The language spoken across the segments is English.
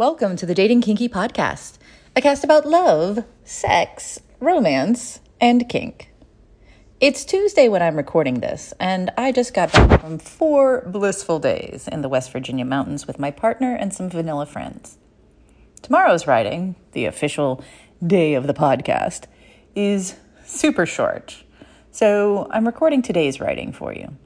Welcome to the Dating Kinky Podcast, a cast about love, sex, romance, and kink. It's Tuesday when I'm recording this, and I just got back from four blissful days in the West Virginia mountains with my partner and some vanilla friends. Tomorrow's writing, the official day of the podcast, is super short, so I'm recording today's writing for you,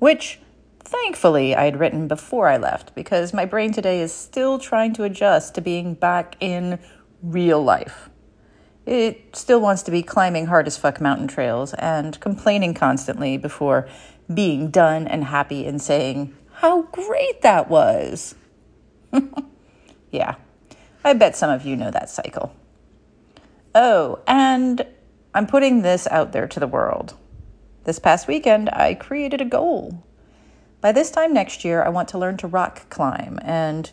which thankfully I had written before I left because my brain today is still trying to adjust to being back in real life. It still wants to be climbing hard as fuck mountain trails and complaining constantly before being done and happy and saying how great that was. yeah, I bet some of you know that cycle. Oh, and I'm putting this out there to the world. This past weekend, I created a goal. By this time next year, I want to learn to rock climb and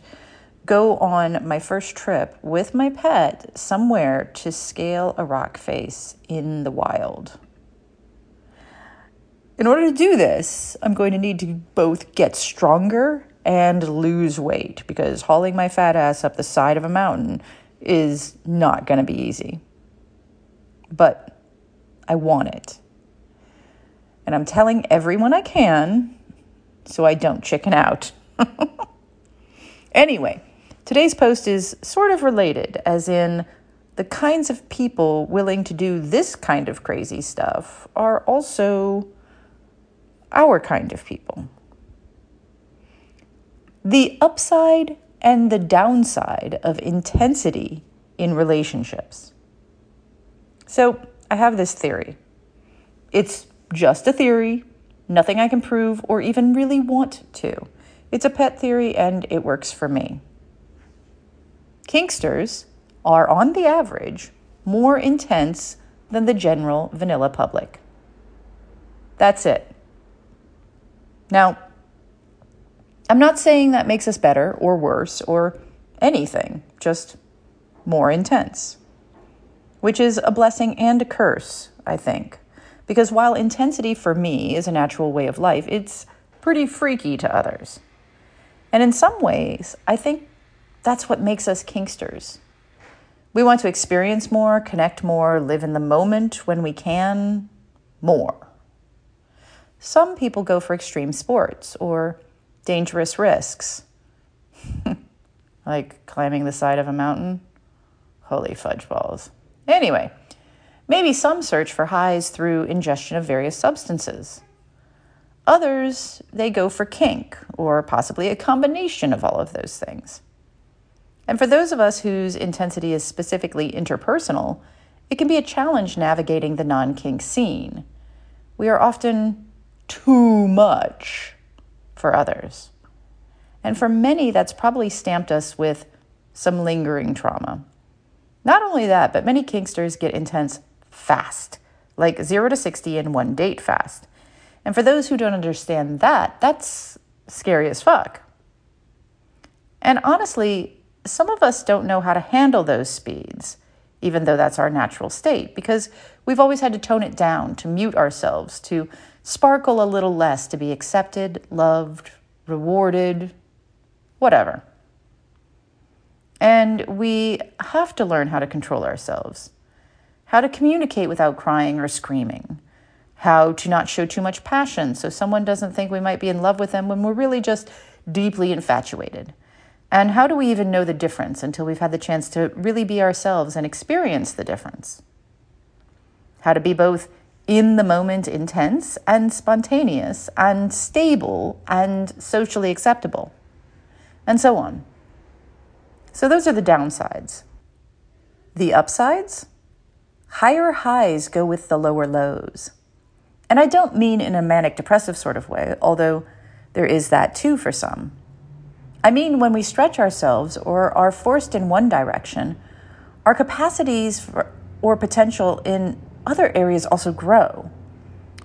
go on my first trip with my pet somewhere to scale a rock face in the wild. In order to do this, I'm going to need to both get stronger and lose weight because hauling my fat ass up the side of a mountain is not going to be easy. But I want it. And I'm telling everyone I can so I don't chicken out. anyway, today's post is sort of related, as in the kinds of people willing to do this kind of crazy stuff are also our kind of people. The upside and the downside of intensity in relationships. So, I have this theory. It's just a theory, nothing I can prove or even really want to. It's a pet theory and it works for me. Kinksters are, on the average, more intense than the general vanilla public. That's it. Now, I'm not saying that makes us better or worse or anything, just more intense, which is a blessing and a curse, I think. Because while intensity for me is a natural way of life, it's pretty freaky to others. And in some ways, I think that's what makes us kinksters. We want to experience more, connect more, live in the moment when we can more. Some people go for extreme sports or dangerous risks, like climbing the side of a mountain. Holy fudge balls. Anyway, Maybe some search for highs through ingestion of various substances. Others, they go for kink, or possibly a combination of all of those things. And for those of us whose intensity is specifically interpersonal, it can be a challenge navigating the non kink scene. We are often too much for others. And for many, that's probably stamped us with some lingering trauma. Not only that, but many kinksters get intense fast, like 0 to 60 in one date fast. And for those who don't understand that, that's scary as fuck. And honestly, some of us don't know how to handle those speeds, even though that's our natural state, because we've always had to tone it down, to mute ourselves, to sparkle a little less, to be accepted, loved, rewarded, whatever. And we have to learn how to control ourselves how to communicate without crying or screaming, how to not show too much passion so someone doesn't think we might be in love with them when we're really just deeply infatuated. And how do we even know the difference until we've had the chance to really be ourselves and experience the difference? How to be both in the moment intense and spontaneous and stable and socially acceptable, and so on. So, those are the downsides. The upsides? Higher highs go with the lower lows. And I don't mean in a manic depressive sort of way, although there is that too for some. I mean when we stretch ourselves or are forced in one direction, our capacities for, or potential in other areas also grow.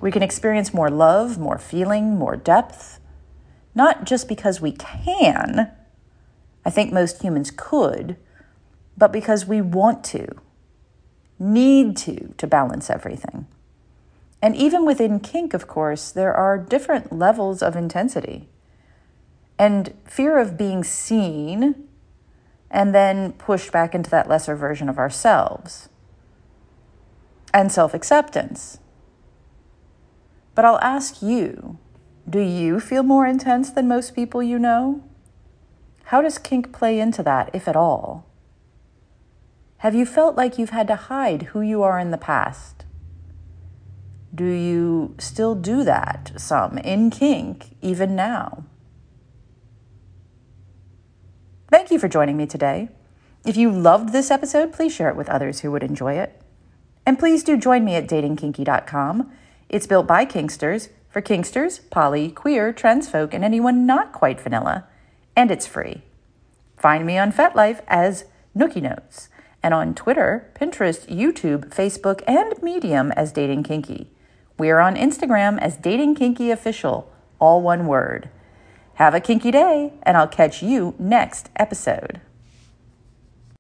We can experience more love, more feeling, more depth, not just because we can, I think most humans could, but because we want to need to to balance everything. And even within kink, of course, there are different levels of intensity. And fear of being seen and then pushed back into that lesser version of ourselves. And self acceptance. But I'll ask you do you feel more intense than most people you know? How does kink play into that, if at all? Have you felt like you've had to hide who you are in the past? Do you still do that some in kink, even now? Thank you for joining me today. If you loved this episode, please share it with others who would enjoy it. And please do join me at datingkinky.com. It's built by Kinksters for Kinksters, poly, queer, trans folk, and anyone not quite vanilla. And it's free. Find me on FetLife as Nookie Notes and on Twitter, Pinterest, YouTube, Facebook, and Medium as Dating Kinky. We are on Instagram as Dating Kinky Official, all one word. Have a kinky day, and I'll catch you next episode.